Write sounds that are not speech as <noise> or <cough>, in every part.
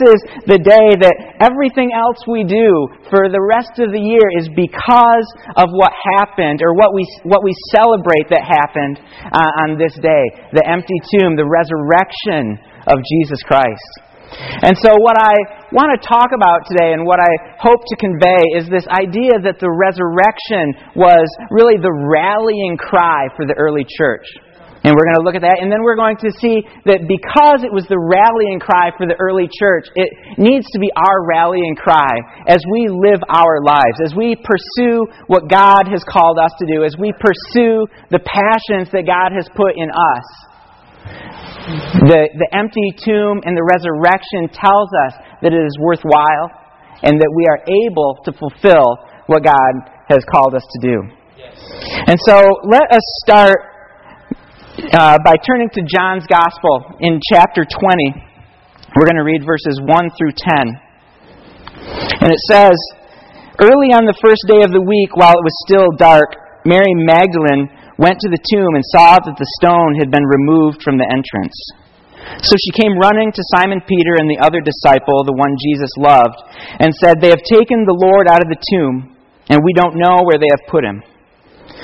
is the day that everything else we do for the rest of the year is because of what happened or what we, what we celebrate that happened uh, on this day the empty tomb, the resurrection of Jesus Christ. And so, what I want to talk about today and what I hope to convey is this idea that the resurrection was really the rallying cry for the early church. And we're going to look at that. And then we're going to see that because it was the rallying cry for the early church, it needs to be our rallying cry as we live our lives, as we pursue what God has called us to do, as we pursue the passions that God has put in us. The, the empty tomb and the resurrection tells us that it is worthwhile and that we are able to fulfill what God has called us to do. And so let us start uh, by turning to John's Gospel in chapter 20. We're going to read verses 1 through 10. And it says, Early on the first day of the week, while it was still dark, Mary Magdalene went to the tomb and saw that the stone had been removed from the entrance. So she came running to Simon Peter and the other disciple, the one Jesus loved, and said, They have taken the Lord out of the tomb, and we don't know where they have put him.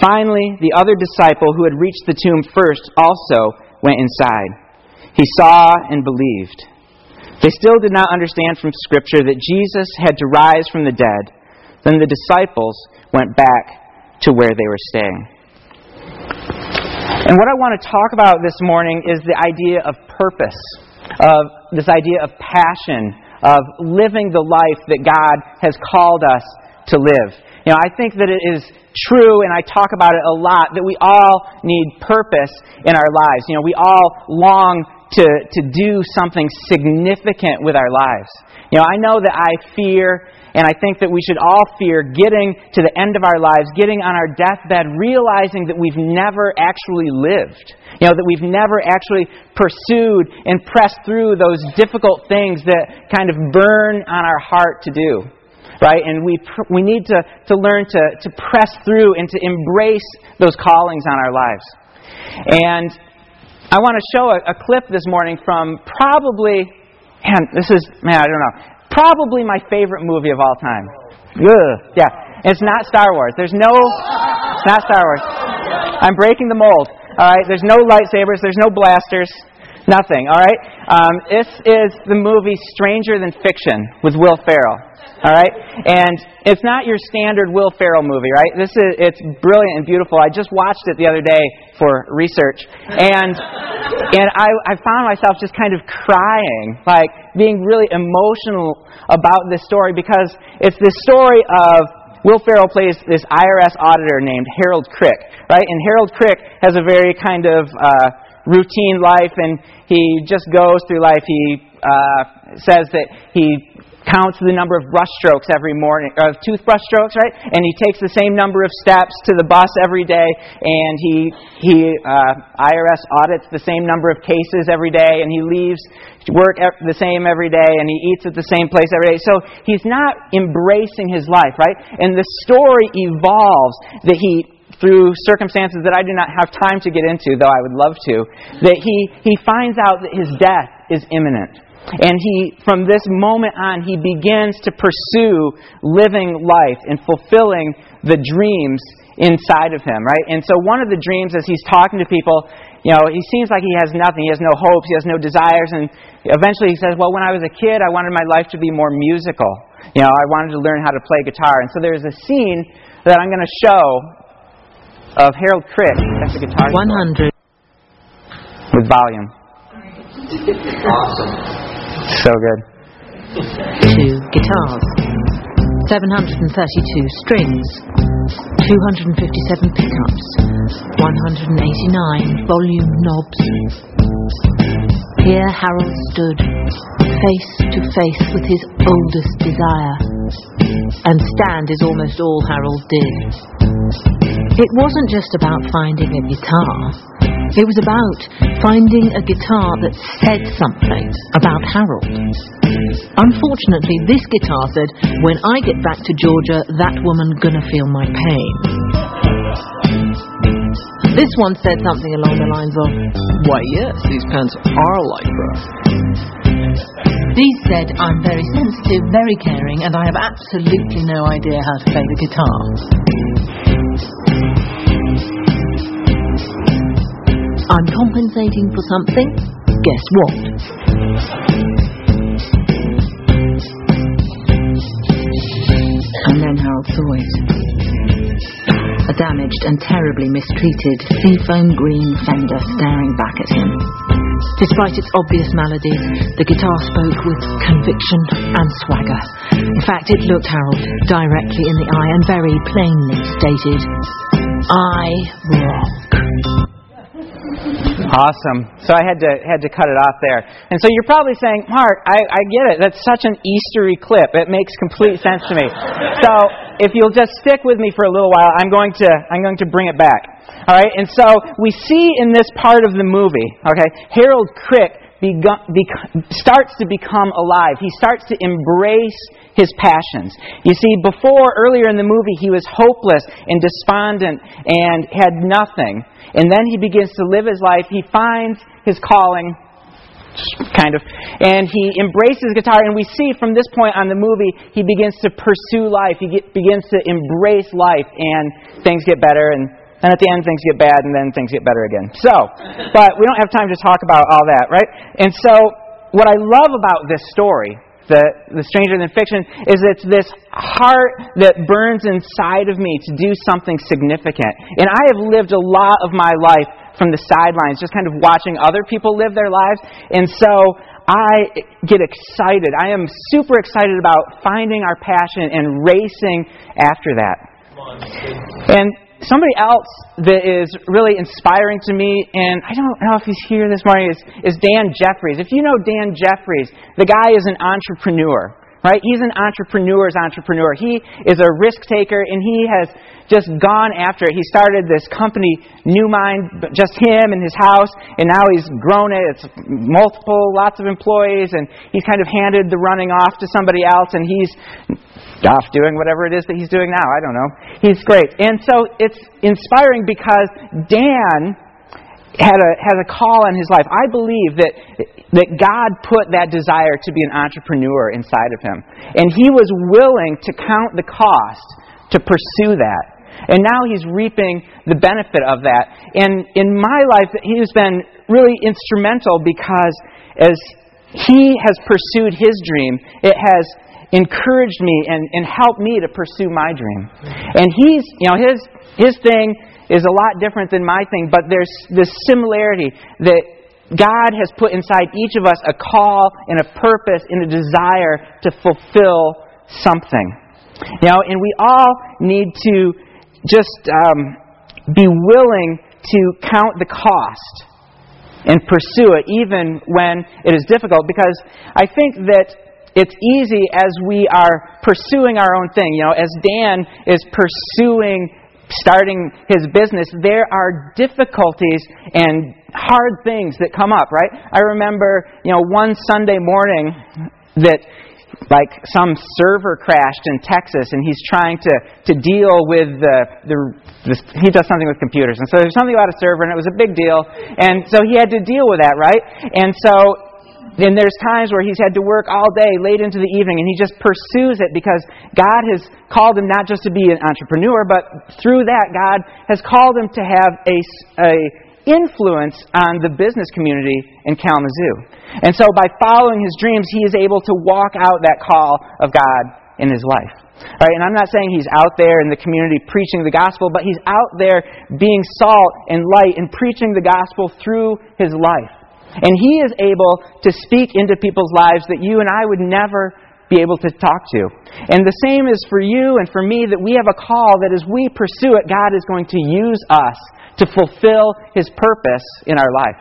Finally, the other disciple who had reached the tomb first also went inside. He saw and believed. They still did not understand from Scripture that Jesus had to rise from the dead. Then the disciples went back to where they were staying. And what I want to talk about this morning is the idea of purpose, of this idea of passion, of living the life that God has called us to live. You know, I think that it is true, and I talk about it a lot, that we all need purpose in our lives. You know, we all long to, to do something significant with our lives. You know, I know that I fear, and I think that we should all fear getting to the end of our lives, getting on our deathbed, realizing that we've never actually lived. You know, that we've never actually pursued and pressed through those difficult things that kind of burn on our heart to do right? And we, pr- we need to, to learn to, to press through and to embrace those callings on our lives. And I want to show a, a clip this morning from probably, man, this is, man, I don't know, probably my favorite movie of all time. Ugh, yeah. It's not Star Wars. There's no, it's not Star Wars. I'm breaking the mold. All right, there's no lightsabers, there's no blasters, nothing. All right, um, this is the movie Stranger Than Fiction with Will Ferrell. All right? And it's not your standard Will Ferrell movie, right? This is it's brilliant and beautiful. I just watched it the other day for research. And and I, I found myself just kind of crying, like being really emotional about this story because it's the story of Will Ferrell plays this IRS auditor named Harold Crick, right? And Harold Crick has a very kind of uh, routine life, and he just goes through life. He uh, says that he counts the number of brush strokes every morning, of toothbrush strokes, right? And he takes the same number of steps to the bus every day, and he he uh, IRS audits the same number of cases every day, and he leaves work the same every day, and he eats at the same place every day. So he's not embracing his life, right? And the story evolves that he through circumstances that I do not have time to get into, though I would love to, that he, he finds out that his death is imminent. And he, from this moment on, he begins to pursue living life and fulfilling the dreams inside of him, right? And so one of the dreams as he's talking to people, you know, he seems like he has nothing. He has no hopes. He has no desires. And eventually he says, well, when I was a kid, I wanted my life to be more musical. You know, I wanted to learn how to play guitar. And so there's a scene that I'm going to show of Harold Crick. That's a guitar. 100. With volume. Awesome. So good. Two guitars. 732 strings. 257 pickups. 189 volume knobs. Here Harold stood, face to face with his oldest desire. And stand is almost all Harold did. It wasn't just about finding a guitar. It was about finding a guitar that said something about Harold. Unfortunately, this guitar said, when I get back to Georgia, that woman gonna feel my pain. This one said something along the lines of, Why, yes, these pants are lycra. These said, I'm very sensitive, very caring, and I have absolutely no idea how to play the guitar. I'm compensating for something. Guess what? And then Harold saw it. A damaged and terribly mistreated seafoam green fender staring back at him. Despite its obvious maladies, the guitar spoke with conviction and swagger. In fact, it looked Harold directly in the eye and very plainly stated, I rock. Awesome. So I had to had to cut it off there. And so you're probably saying, Mark, I, I get it. That's such an Eastery clip. It makes complete sense to me. So if you'll just stick with me for a little while, I'm going to I'm going to bring it back. All right. And so we see in this part of the movie, okay, Harold Crick bec- starts to become alive. He starts to embrace his passions. You see, before, earlier in the movie, he was hopeless and despondent and had nothing. And then he begins to live his life. He finds his calling, kind of, and he embraces guitar. And we see from this point on the movie, he begins to pursue life. He get, begins to embrace life, and things get better. And and at the end, things get bad, and then things get better again. So, but we don't have time to talk about all that, right? And so, what I love about this story, the, the Stranger Than Fiction, is it's this heart that burns inside of me to do something significant. And I have lived a lot of my life from the sidelines, just kind of watching other people live their lives. And so, I get excited. I am super excited about finding our passion and racing after that. And somebody else that is really inspiring to me, and I don't know if he's here this morning, is, is Dan Jeffries. If you know Dan Jeffries, the guy is an entrepreneur, right? He's an entrepreneur's entrepreneur. He is a risk taker, and he has just gone after it. He started this company, New Mind, just him and his house, and now he's grown it. It's multiple, lots of employees, and he's kind of handed the running off to somebody else, and he's off doing whatever it is that he's doing now. I don't know. He's great. And so it's inspiring because Dan had a has a call in his life. I believe that that God put that desire to be an entrepreneur inside of him. And he was willing to count the cost to pursue that. And now he's reaping the benefit of that. And in my life, he's been really instrumental because as he has pursued his dream, it has encouraged me and, and helped me to pursue my dream. And he's, you know, his, his thing is a lot different than my thing, but there's this similarity that God has put inside each of us a call and a purpose and a desire to fulfill something. You know, and we all need to just um, be willing to count the cost and pursue it, even when it is difficult, because I think that it's easy as we are pursuing our own thing. You know, as Dan is pursuing starting his business, there are difficulties and hard things that come up, right? I remember, you know, one Sunday morning that like some server crashed in Texas and he's trying to, to deal with the, the, the, he does something with computers and so there's something about a server and it was a big deal and so he had to deal with that right and so then there's times where he's had to work all day, late into the evening, and he just pursues it because God has called him not just to be an entrepreneur, but through that, God has called him to have a, a influence on the business community in Kalamazoo. And so by following his dreams, he is able to walk out that call of God in his life. Right, and I'm not saying he's out there in the community preaching the gospel, but he's out there being salt and light and preaching the gospel through his life. And He is able to speak into people's lives that you and I would never be able to talk to. And the same is for you and for me that we have a call that as we pursue it, God is going to use us to fulfill His purpose in our life.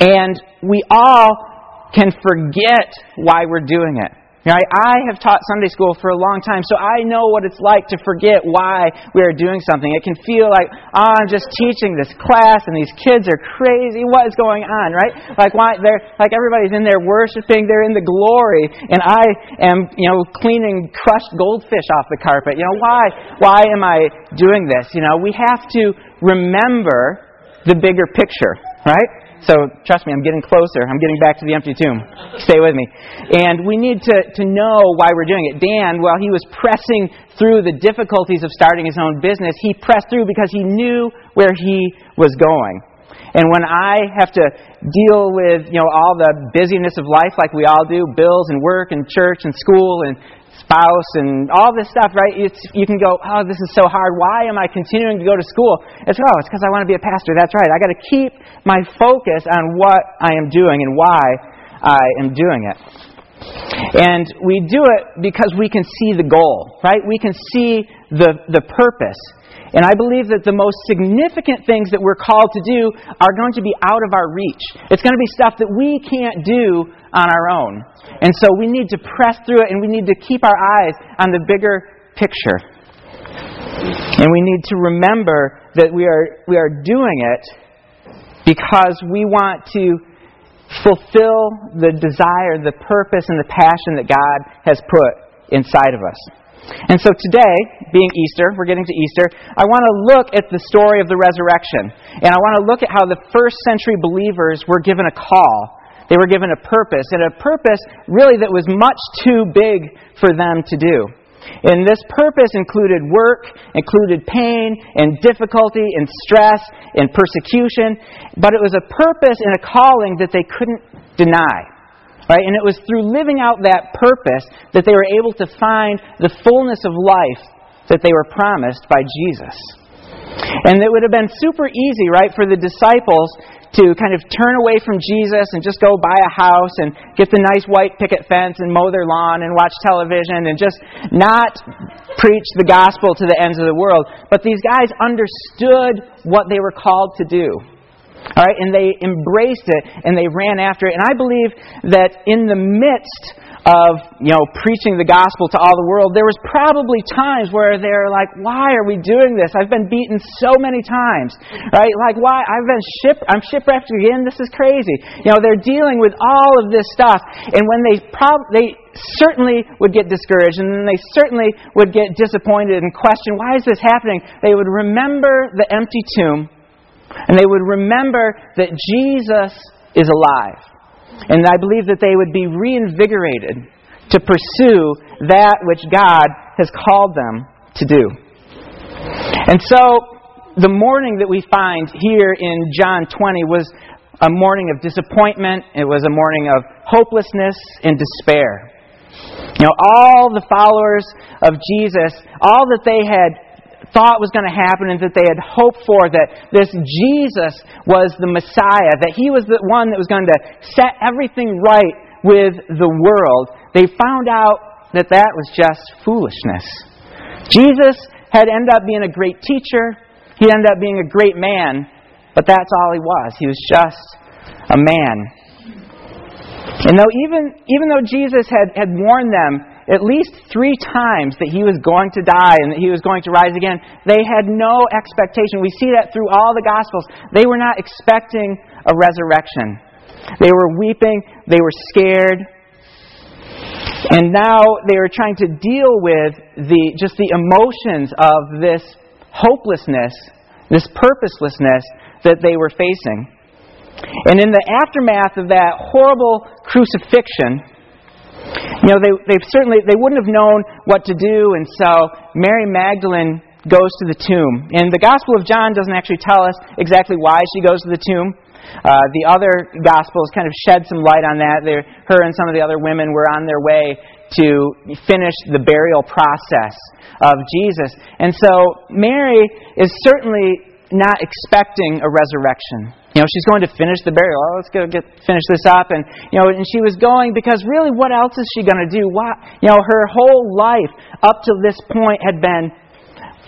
And we all can forget why we're doing it. Right? I have taught Sunday school for a long time, so I know what it's like to forget why we are doing something. It can feel like, oh, I'm just teaching this class and these kids are crazy. What is going on, right? Like why they're like everybody's in there worshiping, they're in the glory, and I am, you know, cleaning crushed goldfish off the carpet. You know, why why am I doing this? You know, we have to remember the bigger picture, right? So trust me, I'm getting closer. I'm getting back to the empty tomb. Stay with me. And we need to, to know why we're doing it. Dan, while he was pressing through the difficulties of starting his own business, he pressed through because he knew where he was going. And when I have to deal with, you know, all the busyness of life like we all do, bills and work and church and school and spouse and all this stuff, right? It's, you can go, oh, this is so hard. Why am I continuing to go to school? It's, oh, it's because I want to be a pastor. That's right. I got to keep my focus on what I am doing and why I am doing it. And we do it because we can see the goal, right? We can see the, the purpose. And I believe that the most significant things that we're called to do are going to be out of our reach. It's going to be stuff that we can't do on our own. And so we need to press through it and we need to keep our eyes on the bigger picture. And we need to remember that we are, we are doing it because we want to fulfill the desire, the purpose, and the passion that God has put inside of us. And so today, being Easter, we're getting to Easter, I want to look at the story of the resurrection. And I want to look at how the first century believers were given a call. They were given a purpose, and a purpose really that was much too big for them to do. And this purpose included work, included pain and difficulty and stress and persecution, but it was a purpose and a calling that they couldn't deny. Right? And it was through living out that purpose that they were able to find the fullness of life that they were promised by Jesus. And it would have been super easy, right, for the disciples to kind of turn away from Jesus and just go buy a house and get the nice white picket fence and mow their lawn and watch television and just not preach the gospel to the ends of the world. But these guys understood what they were called to do. All right, and they embraced it and they ran after it. And I believe that in the midst of you know preaching the gospel to all the world, there was probably times where they're like, "Why are we doing this? I've been beaten so many times, right? Like, why? I've been ship, I'm shipwrecked again. This is crazy." You know, they're dealing with all of this stuff, and when they prob- they certainly would get discouraged, and then they certainly would get disappointed and question, "Why is this happening?" They would remember the empty tomb and they would remember that Jesus is alive. And I believe that they would be reinvigorated to pursue that which God has called them to do. And so, the morning that we find here in John 20 was a morning of disappointment, it was a morning of hopelessness and despair. You know, all the followers of Jesus, all that they had thought was going to happen and that they had hoped for, that this Jesus was the Messiah, that he was the one that was going to set everything right with the world, they found out that that was just foolishness. Jesus had ended up being a great teacher, he ended up being a great man, but that's all he was. He was just a man. And though even, even though Jesus had, had warned them at least three times that he was going to die and that he was going to rise again. They had no expectation. We see that through all the Gospels. They were not expecting a resurrection. They were weeping, they were scared. And now they were trying to deal with the, just the emotions of this hopelessness, this purposelessness that they were facing. And in the aftermath of that horrible crucifixion, you know, they, they certainly they wouldn't have known what to do, and so Mary Magdalene goes to the tomb. And the Gospel of John doesn't actually tell us exactly why she goes to the tomb. Uh, the other Gospels kind of shed some light on that. They're, her and some of the other women were on their way to finish the burial process of Jesus. And so Mary is certainly not expecting a resurrection. You know, she's going to finish the burial. Oh, let's go get finish this up, and you know, and she was going because really, what else is she going to do? Why? you know, her whole life up to this point had been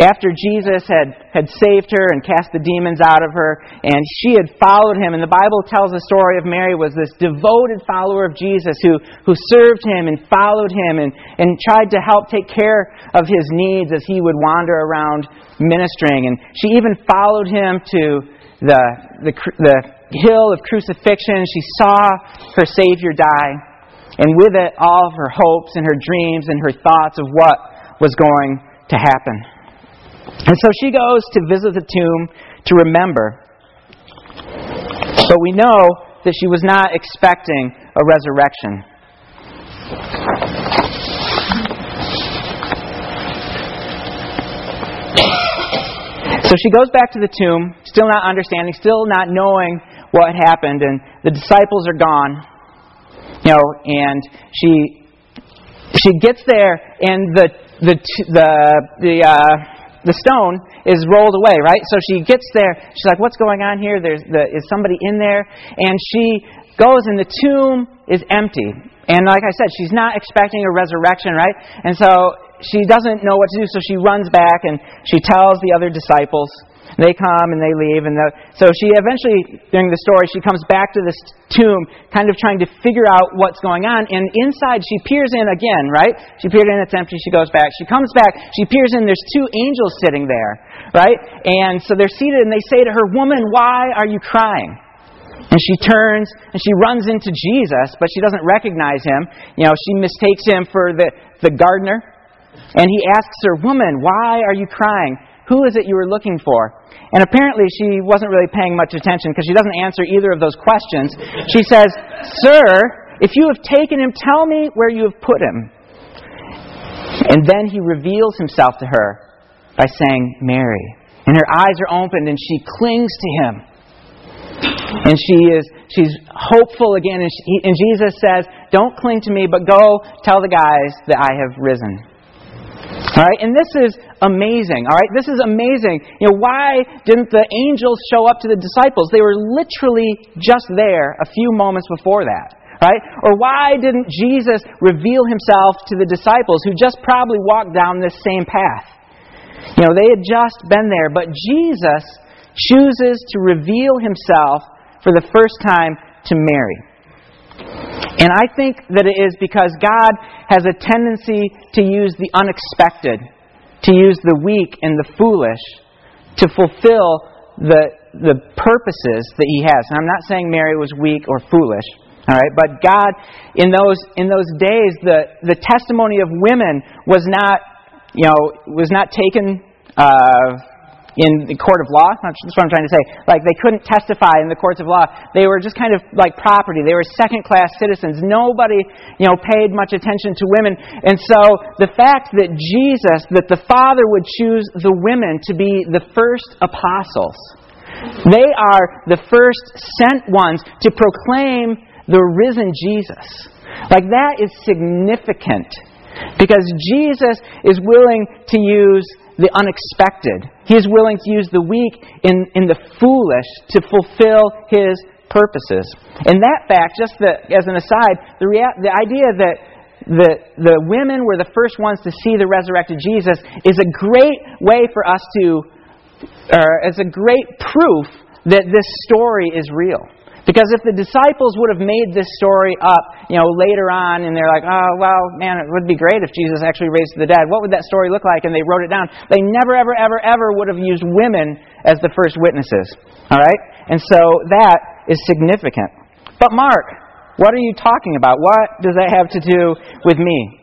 after Jesus had, had saved her and cast the demons out of her, and she had followed him. And the Bible tells the story of Mary was this devoted follower of Jesus who, who served him and followed him and, and tried to help take care of his needs as he would wander around ministering. And she even followed him to the, the, the hill of crucifixion. She saw her Savior die, and with it, all of her hopes and her dreams and her thoughts of what was going to happen. And so she goes to visit the tomb to remember. But we know that she was not expecting a resurrection. So she goes back to the tomb, still not understanding, still not knowing what happened, and the disciples are gone. You know, and she she gets there, and the the the the uh, the stone is rolled away, right? So she gets there. She's like, "What's going on here? There's the, is somebody in there?" And she goes, and the tomb is empty. And like I said, she's not expecting a resurrection, right? And so she doesn't know what to do. So she runs back and she tells the other disciples. They come and they leave, and the, so she eventually, during the story, she comes back to this tomb, kind of trying to figure out what's going on. And inside, she peers in again, right? She peered in, it's empty. She goes back. She comes back. She peers in. There's two angels sitting there, right? And so they're seated, and they say to her, "Woman, why are you crying?" And she turns and she runs into Jesus, but she doesn't recognize him. You know, she mistakes him for the, the gardener. And he asks her, Woman, why are you crying? Who is it you were looking for? And apparently she wasn't really paying much attention because she doesn't answer either of those questions. She says, Sir, if you have taken him, tell me where you have put him. And then he reveals himself to her by saying, Mary. And her eyes are opened and she clings to him. And she is she's hopeful again and, she, and Jesus says, "Don't cling to me, but go tell the guys that I have risen." All right, and this is amazing. All right, this is amazing. You know, why didn't the angels show up to the disciples? They were literally just there a few moments before that. Right? Or why didn't Jesus reveal himself to the disciples who just probably walked down this same path? You know, they had just been there, but Jesus chooses to reveal himself for the first time to Mary. And I think that it is because God has a tendency to use the unexpected, to use the weak and the foolish to fulfill the, the purposes that He has. And I'm not saying Mary was weak or foolish. All right, but God, in those in those days, the the testimony of women was not, you know, was not taken uh, in the court of law. That's what I'm trying to say. Like, they couldn't testify in the courts of law. They were just kind of like property. They were second class citizens. Nobody, you know, paid much attention to women. And so, the fact that Jesus, that the Father would choose the women to be the first apostles, they are the first sent ones to proclaim the risen Jesus. Like, that is significant. Because Jesus is willing to use the unexpected. He is willing to use the weak and, in the foolish to fulfill his purposes. And that fact, just the, as an aside, the, rea- the idea that the, the women were the first ones to see the resurrected Jesus is a great way for us to, uh, as a great proof that this story is real. Because if the disciples would have made this story up, you know, later on, and they're like, oh, well, man, it would be great if Jesus actually raised the dead. What would that story look like? And they wrote it down. They never, ever, ever, ever would have used women as the first witnesses. All right? And so that is significant. But Mark, what are you talking about? What does that have to do with me?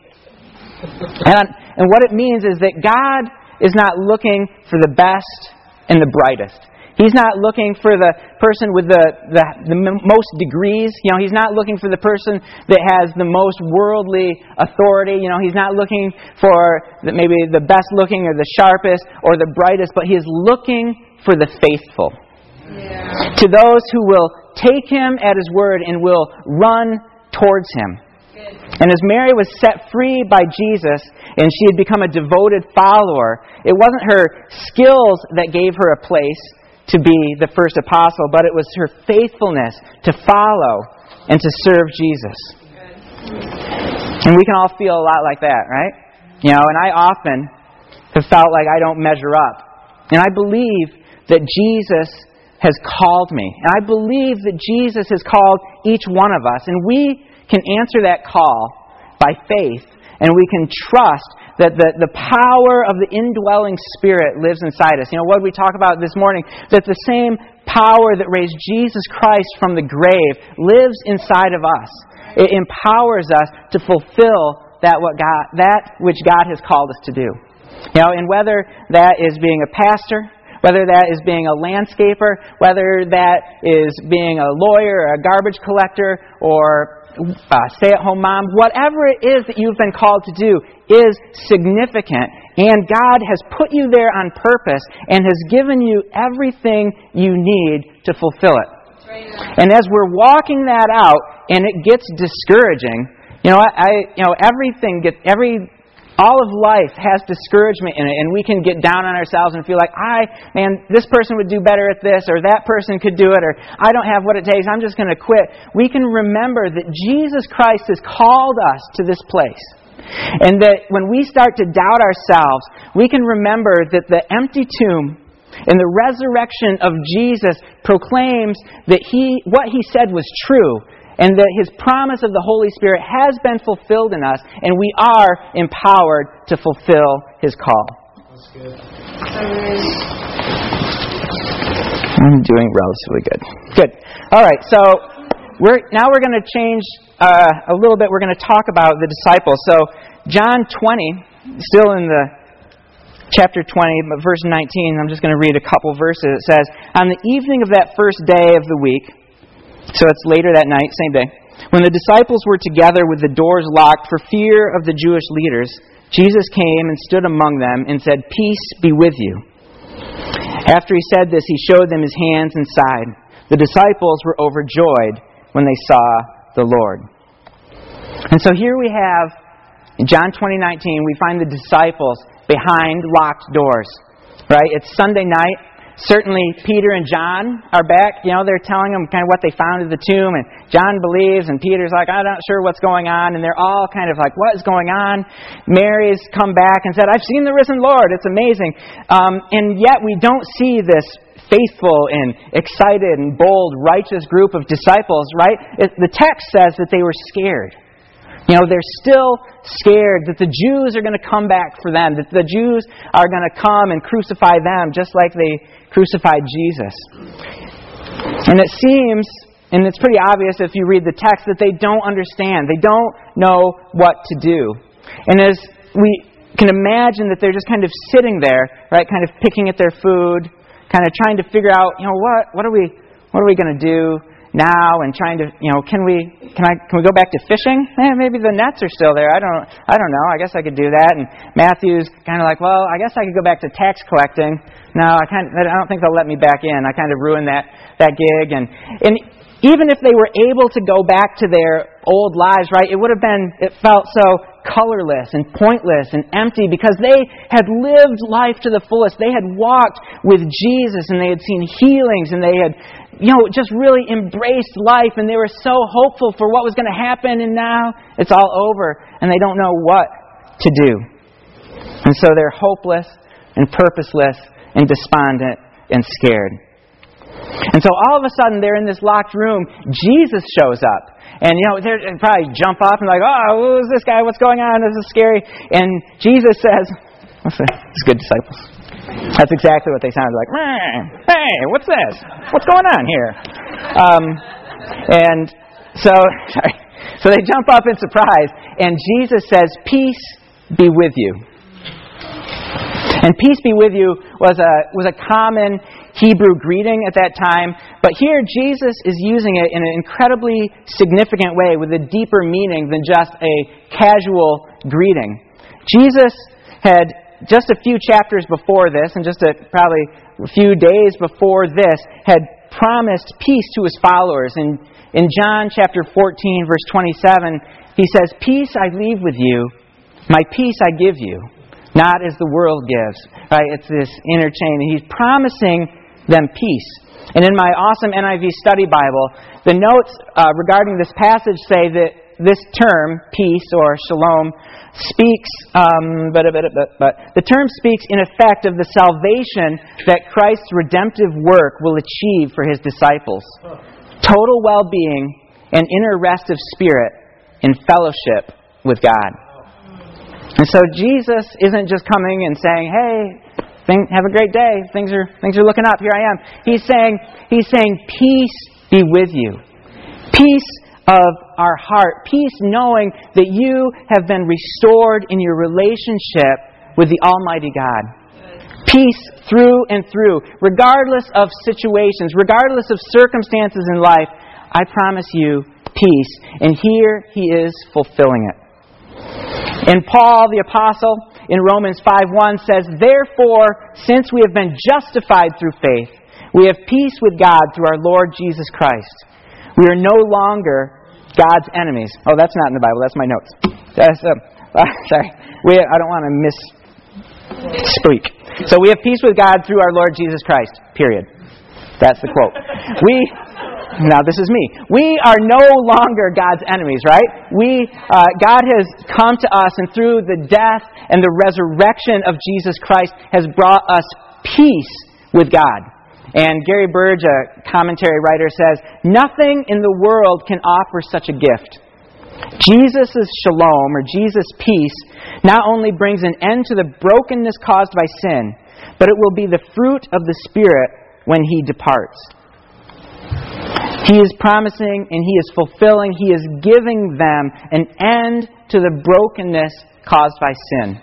And, and what it means is that God is not looking for the best and the brightest. He's not looking for the person with the, the, the, most degrees. You know, he's not looking for the person that has the most worldly authority. You know, he's not looking for the, maybe the best looking or the sharpest or the brightest, but he is looking for the faithful. Yeah. To those who will take him at his word and will run towards him. And as Mary was set free by Jesus and she had become a devoted follower, it wasn't her skills that gave her a place to be the first apostle, but it was her faithfulness to follow and to serve Jesus. And we can all feel a lot like that, right? You know, and I often have felt like I don't measure up. And I believe that Jesus has called me. And I believe that Jesus has called each one of us. And we can answer that call by faith. And we can trust that the, the power of the indwelling Spirit lives inside us. You know, what we talk about this morning? That the same power that raised Jesus Christ from the grave lives inside of us. It empowers us to fulfill that, what God, that which God has called us to do. You know, and whether that is being a pastor, whether that is being a landscaper, whether that is being a lawyer, a garbage collector, or Uh, a stay at home mom, whatever it is that you've been called to do is significant. And God has put you there on purpose and has given you everything you need to fulfill it. And as we're walking that out and it gets discouraging, you know, I, you know, everything gets, every all of life has discouragement in it, and we can get down on ourselves and feel like, I, man, this person would do better at this, or that person could do it, or I don't have what it takes, I'm just going to quit. We can remember that Jesus Christ has called us to this place. And that when we start to doubt ourselves, we can remember that the empty tomb and the resurrection of Jesus proclaims that he, what he said was true and that His promise of the Holy Spirit has been fulfilled in us, and we are empowered to fulfill His call. That's good. I'm doing relatively good. Good. All right, so we're, now we're going to change uh, a little bit. We're going to talk about the disciples. So, John 20, still in the chapter 20, but verse 19, I'm just going to read a couple verses. It says, On the evening of that first day of the week, so it's later that night, same day. When the disciples were together with the doors locked for fear of the Jewish leaders, Jesus came and stood among them and said, Peace be with you. After he said this, he showed them his hands and side. The disciples were overjoyed when they saw the Lord. And so here we have, in John 20:19, we find the disciples behind locked doors. Right? It's Sunday night. Certainly, Peter and John are back. You know, they're telling them kind of what they found at the tomb, and John believes, and Peter's like, I'm not sure what's going on, and they're all kind of like, what is going on? Mary's come back and said, I've seen the risen Lord. It's amazing. Um, and yet, we don't see this faithful and excited and bold, righteous group of disciples, right? It, the text says that they were scared. You know, they're still scared that the Jews are going to come back for them, that the Jews are going to come and crucify them just like they crucified Jesus. And it seems, and it's pretty obvious if you read the text, that they don't understand. They don't know what to do. And as we can imagine that they're just kind of sitting there, right, kind of picking at their food, kind of trying to figure out, you know, what, what are we, what are we going to do? Now and trying to you know can we can I can we go back to fishing? Eh, maybe the nets are still there. I don't I don't know. I guess I could do that. And Matthew's kind of like, well, I guess I could go back to tax collecting. No, I kind I don't think they'll let me back in. I kind of ruined that that gig. And and even if they were able to go back to their old lives, right? It would have been it felt so colorless and pointless and empty because they had lived life to the fullest. They had walked with Jesus and they had seen healings and they had you know, just really embraced life and they were so hopeful for what was going to happen, and now it's all over and they don't know what to do. And so they're hopeless and purposeless and despondent and scared. And so all of a sudden they're in this locked room. Jesus shows up. And, you know, they probably jump off and like, oh, who's this guy? What's going on? This is scary. And Jesus says, <laughs> what's that? It's good disciples. That's exactly what they sounded like. Hey, what's this? What's going on here? Um, and so, <laughs> sorry. So they jump up in surprise, and Jesus says, Peace be with you. And peace be with you was a, was a common Hebrew greeting at that time, but here Jesus is using it in an incredibly significant way with a deeper meaning than just a casual greeting. Jesus had just a few chapters before this, and just a, probably a few days before this, had promised peace to his followers. And in John chapter 14, verse 27, he says, Peace I leave with you, my peace I give you, not as the world gives. Right? It's this interchain. And he's promising them peace. And in my awesome NIV study Bible, the notes uh, regarding this passage say that this term, peace or shalom, speaks, um, but, but, but, but the term speaks in effect of the salvation that Christ's redemptive work will achieve for his disciples. Total well being and inner rest of spirit in fellowship with God. And so Jesus isn't just coming and saying, "Hey, thing, have a great day. Things are things are looking up. Here I am." He's saying he's saying peace be with you. Peace of our heart. Peace knowing that you have been restored in your relationship with the Almighty God. Peace through and through, regardless of situations, regardless of circumstances in life. I promise you peace. And here he is fulfilling it. And Paul the apostle in Romans 5:1 says, "Therefore, since we have been justified through faith, we have peace with God through our Lord Jesus Christ. We are no longer God's enemies." Oh, that's not in the Bible. That's my notes. That's, uh, <laughs> uh, sorry. We, I don't want to misspeak. So we have peace with God through our Lord Jesus Christ. Period. That's the quote. <laughs> We now this is me. We are no longer God's enemies, right? We, uh, God has come to us, and through the death and the resurrection of Jesus Christ, has brought us peace with God. And Gary Burge, a commentary writer, says, Nothing in the world can offer such a gift. Jesus' shalom, or Jesus' peace, not only brings an end to the brokenness caused by sin, but it will be the fruit of the Spirit when He departs. He is promising and He is fulfilling, He is giving them an end to the brokenness caused by sin.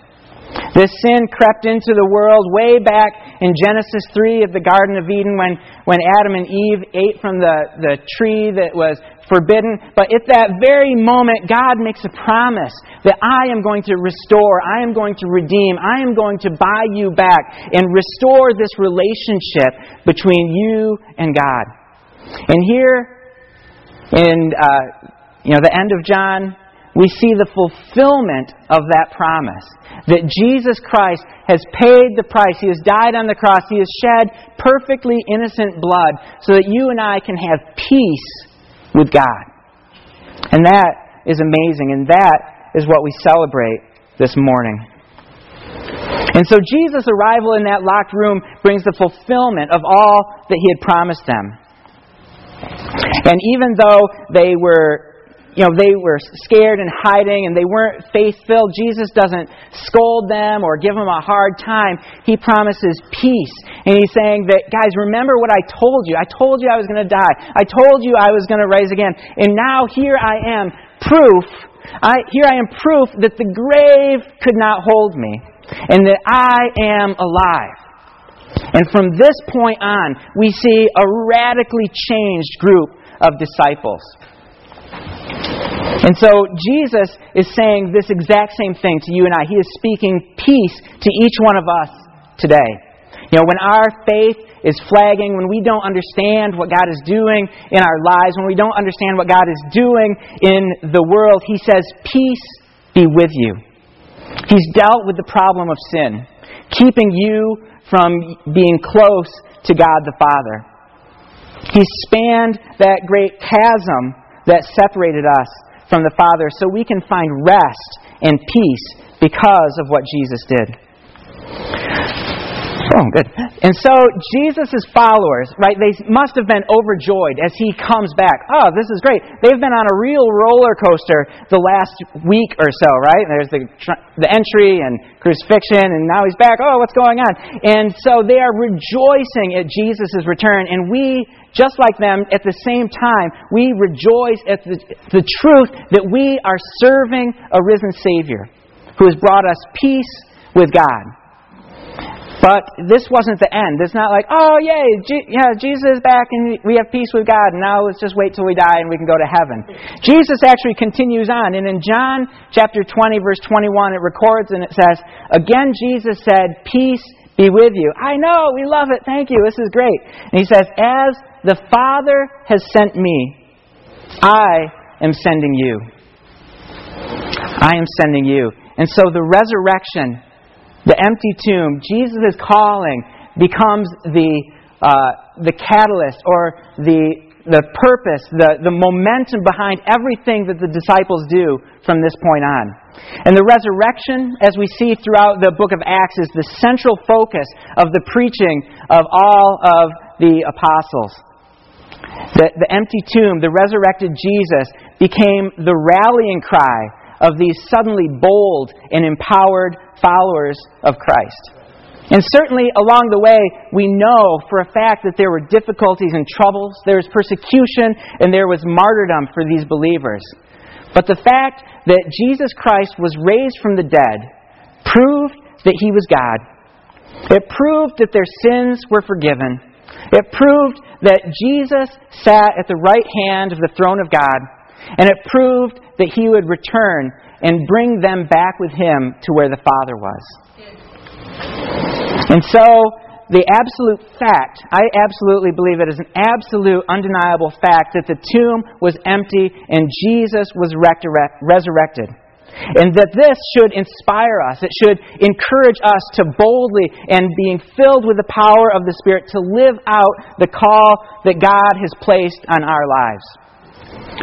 This sin crept into the world way back in Genesis 3 of the Garden of Eden when, when Adam and Eve ate from the, the tree that was forbidden. But at that very moment, God makes a promise that I am going to restore, I am going to redeem, I am going to buy you back and restore this relationship between you and God. And here, in uh, you know the end of John, we see the fulfillment of that promise that Jesus Christ has paid the price. He has died on the cross. He has shed perfectly innocent blood so that you and I can have peace with God. And that is amazing, and that is what we celebrate this morning. And so Jesus' arrival in that locked room brings the fulfillment of all that he had promised them. And even though they were you know, they were scared and hiding and they weren't faith filled. Jesus doesn't scold them or give them a hard time. He promises peace. And he's saying that, guys, remember what I told you. I told you I was going to die. I told you I was going to rise again. And now here I am, proof. I, here I am, proof that the grave could not hold me and that I am alive. And from this point on, we see a radically changed group of disciples. And so Jesus is saying this exact same thing to you and I. He is speaking peace to each one of us today. You know, when our faith is flagging, when we don't understand what God is doing in our lives, when we don't understand what God is doing in the world, He says, Peace be with you. He's dealt with the problem of sin, keeping you from being close to God the Father. He spanned that great chasm that separated us from the Father so we can find rest and peace because of what Jesus did. Oh, good. And so Jesus' followers, right, they must have been overjoyed as he comes back. Oh, this is great. They've been on a real roller coaster the last week or so, right? There's the, the entry and crucifixion, and now he's back. Oh, what's going on? And so they are rejoicing at Jesus' return, and we, just like them, at the same time, we rejoice at the, the truth that we are serving a risen Savior who has brought us peace with God. But this wasn't the end. It's not like, oh, yay, yeah, Jesus is back and we have peace with God, and now let's just wait till we die and we can go to heaven. Jesus actually continues on. And in John chapter 20, verse 21, it records and it says, Again, Jesus said, Peace be with you. I know, we love it. Thank you. This is great. And he says, As the Father has sent me, I am sending you. I am sending you. And so the resurrection the empty tomb, Jesus' calling becomes the, uh, the catalyst or the the purpose, the, the momentum behind everything that the disciples do from this point on. And the resurrection, as we see throughout the book of Acts, is the central focus of the preaching of all of the apostles. The, the empty tomb, the resurrected Jesus, became the rallying cry of these suddenly bold and empowered followers of Christ. And certainly along the way, we know for a fact that there were difficulties and troubles, there was persecution, and there was martyrdom for these believers. But the fact that Jesus Christ was raised from the dead proved that he was God. It proved that their sins were forgiven. It proved that Jesus sat at the right hand of the throne of God. And it proved that he would return and bring them back with him to where the Father was. And so, the absolute fact, I absolutely believe it is an absolute, undeniable fact that the tomb was empty and Jesus was resurrected. And that this should inspire us. It should encourage us to boldly and being filled with the power of the Spirit to live out the call that God has placed on our lives.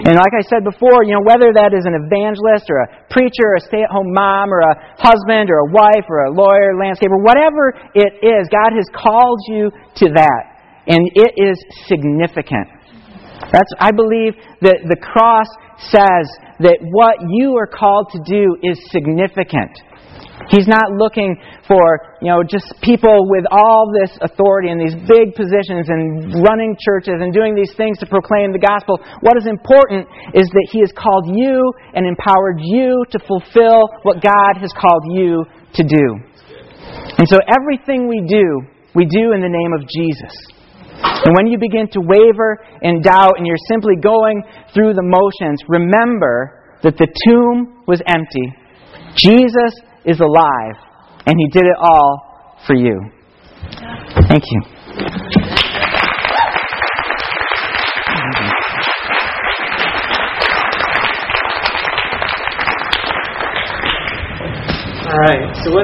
And like I said before, you know, whether that is an evangelist or a preacher or a stay at home mom or a husband or a wife or a lawyer, landscaper, whatever it is, God has called you to that. And it is significant. That's, I believe that the cross says that what you are called to do is significant. He's not looking for, you know, just people with all this authority and these big positions and running churches and doing these things to proclaim the gospel. What is important is that He has called you and empowered you to fulfill what God has called you to do. And so everything we do, we do in the name of Jesus. And when you begin to waver and doubt and you're simply going through the motions, remember that the tomb was empty. Jesus is alive, and He did it all for you. Thank you. All right. So